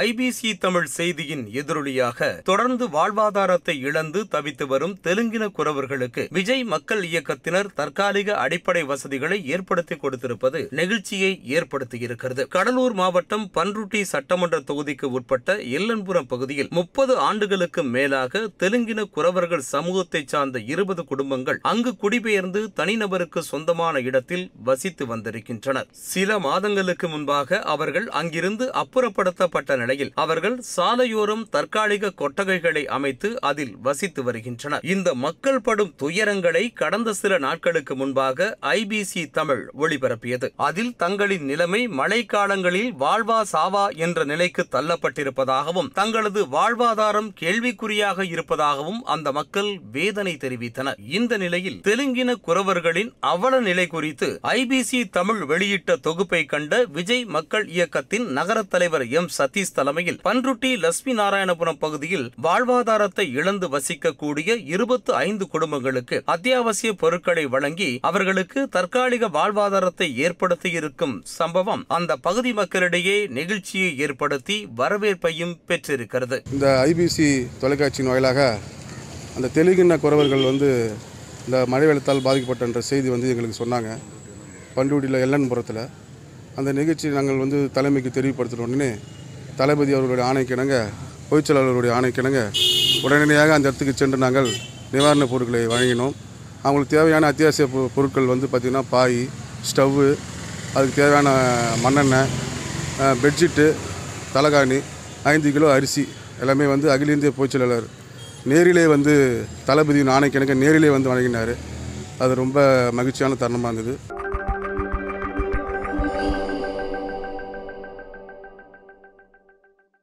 IBC Tamil செய்தியின் எதிரொலியாக தொடர்ந்து வாழ்வாதாரத்தை இழந்து தவித்து வரும் தெலுங்கின குறவர்களுக்கு விஜய் மக்கள் இயக்கத்தினர் தற்காலிக அடிப்படை வசதிகளை ஏற்படுத்தி கொடுத்திருப்பது நெகிழ்ச்சியை ஏற்படுத்தியிருக்கிறது. கடலூர் மாவட்டம் பன்ருட்டி சட்டமன்ற தொகுதிக்கு உட்பட்ட எல்லன்புரம் பகுதியில் முப்பது ஆண்டுகளுக்கு மேலாக தெலுங்கின குறவர்கள் சமூகத்தை சார்ந்த இருபது குடும்பங்கள் அங்கு குடிபெயர்ந்து தனிநபருக்கு சொந்தமான இடத்தில் வசித்து வந்திருக்கின்றனர். சில மாதங்களுக்கு முன்பாக அவர்கள் அங்கிருந்து அப்புறப்படுத்தப்பட்ட நிலையில் அவர்கள் சாலையோரம் தற்காலிக கொட்டகைகளை அமைத்து அதில் வசித்து வருகின்றனர். இந்த மக்கள் படும் துயரங்களை கடந்த சில நாட்களுக்கு முன்பாக ஐபிசி தமிழ் ஒளிபரப்பியது. அதில் தங்களின் நிலைமை மழைக்காலங்களில் வாழ்வா சாவா என்ற நிலைக்கு தள்ளப்பட்டிருப்பதாகவும் தங்களது வாழ்வாதாரம் கேள்விக்குறியாக இருப்பதாகவும் அந்த மக்கள் வேதனை தெரிவித்தனர். இந்த நிலையில் தெலுங்கின குறவர்களின் அவல நிலை குறித்து ஐபிசி தமிழ் வெளியிட்ட தொகுப்பை கண்ட விஜய் மக்கள் இயக்கத்தின் நகர தலைவர் எம். சதீஷ் தலைமையில் பன்ருட்டி லட்சுமி நாராயணபுரம் பகுதியில் வாழ்வாதாரத்தை இழந்து வசிக்கக்கூடிய இருபத்து ஐந்து குடும்பங்களுக்கு அத்தியாவசிய பொருட்களை வழங்கி அவர்களுக்கு தற்காலிக வாழ்வாதாரத்தை ஏற்படுத்தி இருக்கும் சம்பவம் அந்த பகுதி மக்களிடையே நெகிழ்ச்சியை ஏற்படுத்தி வரவேற்பையும் பெற்றிருக்கிறது. இந்த ஐபிசி தொலைக்காட்சியின் வாயிலாக அந்த தெலுங்கின குறவர்கள் வந்து இந்த மழை வெள்ளத்தால் பாதிக்கப்பட்டன்ற செய்தி வந்து எங்களுக்கு சொன்னாங்க. பண்டுடியில் எல்லன்புரத்தில் அந்த நிகழ்ச்சி நாங்கள் வந்து தலைமைக்கு தெரிவிப்படுத்தின உடனே தளபதி அவர்களுடைய ஆணைக்கிணங்க பொதுச்செயலாளர்களுடைய ஆணைக்கிணங்க உடனடியாக அந்த இடத்துக்கு சென்று நாங்கள் நிவாரணப் பொருட்களை வழங்கினோம். அவங்களுக்கு தேவையான அத்தியாவசிய பொ- பொருட்கள் வந்து பார்த்திங்கன்னா பாய் ஸ்டவ்வு அதுக்கு தேவையான மண்ணெண்ணெய் பெட்ஷீட்டு தலைகாணி ஐந்து கிலோ அரிசி எல்லாமே வந்து அகில இந்திய பொதுச்செயலாளர் நேரிலே வந்து தளபதியின் ஆணைக்கிணங்க நேரிலே வந்து வழங்கினார். அது ரொம்ப மகிழ்ச்சியான தருணமாக இருந்தது.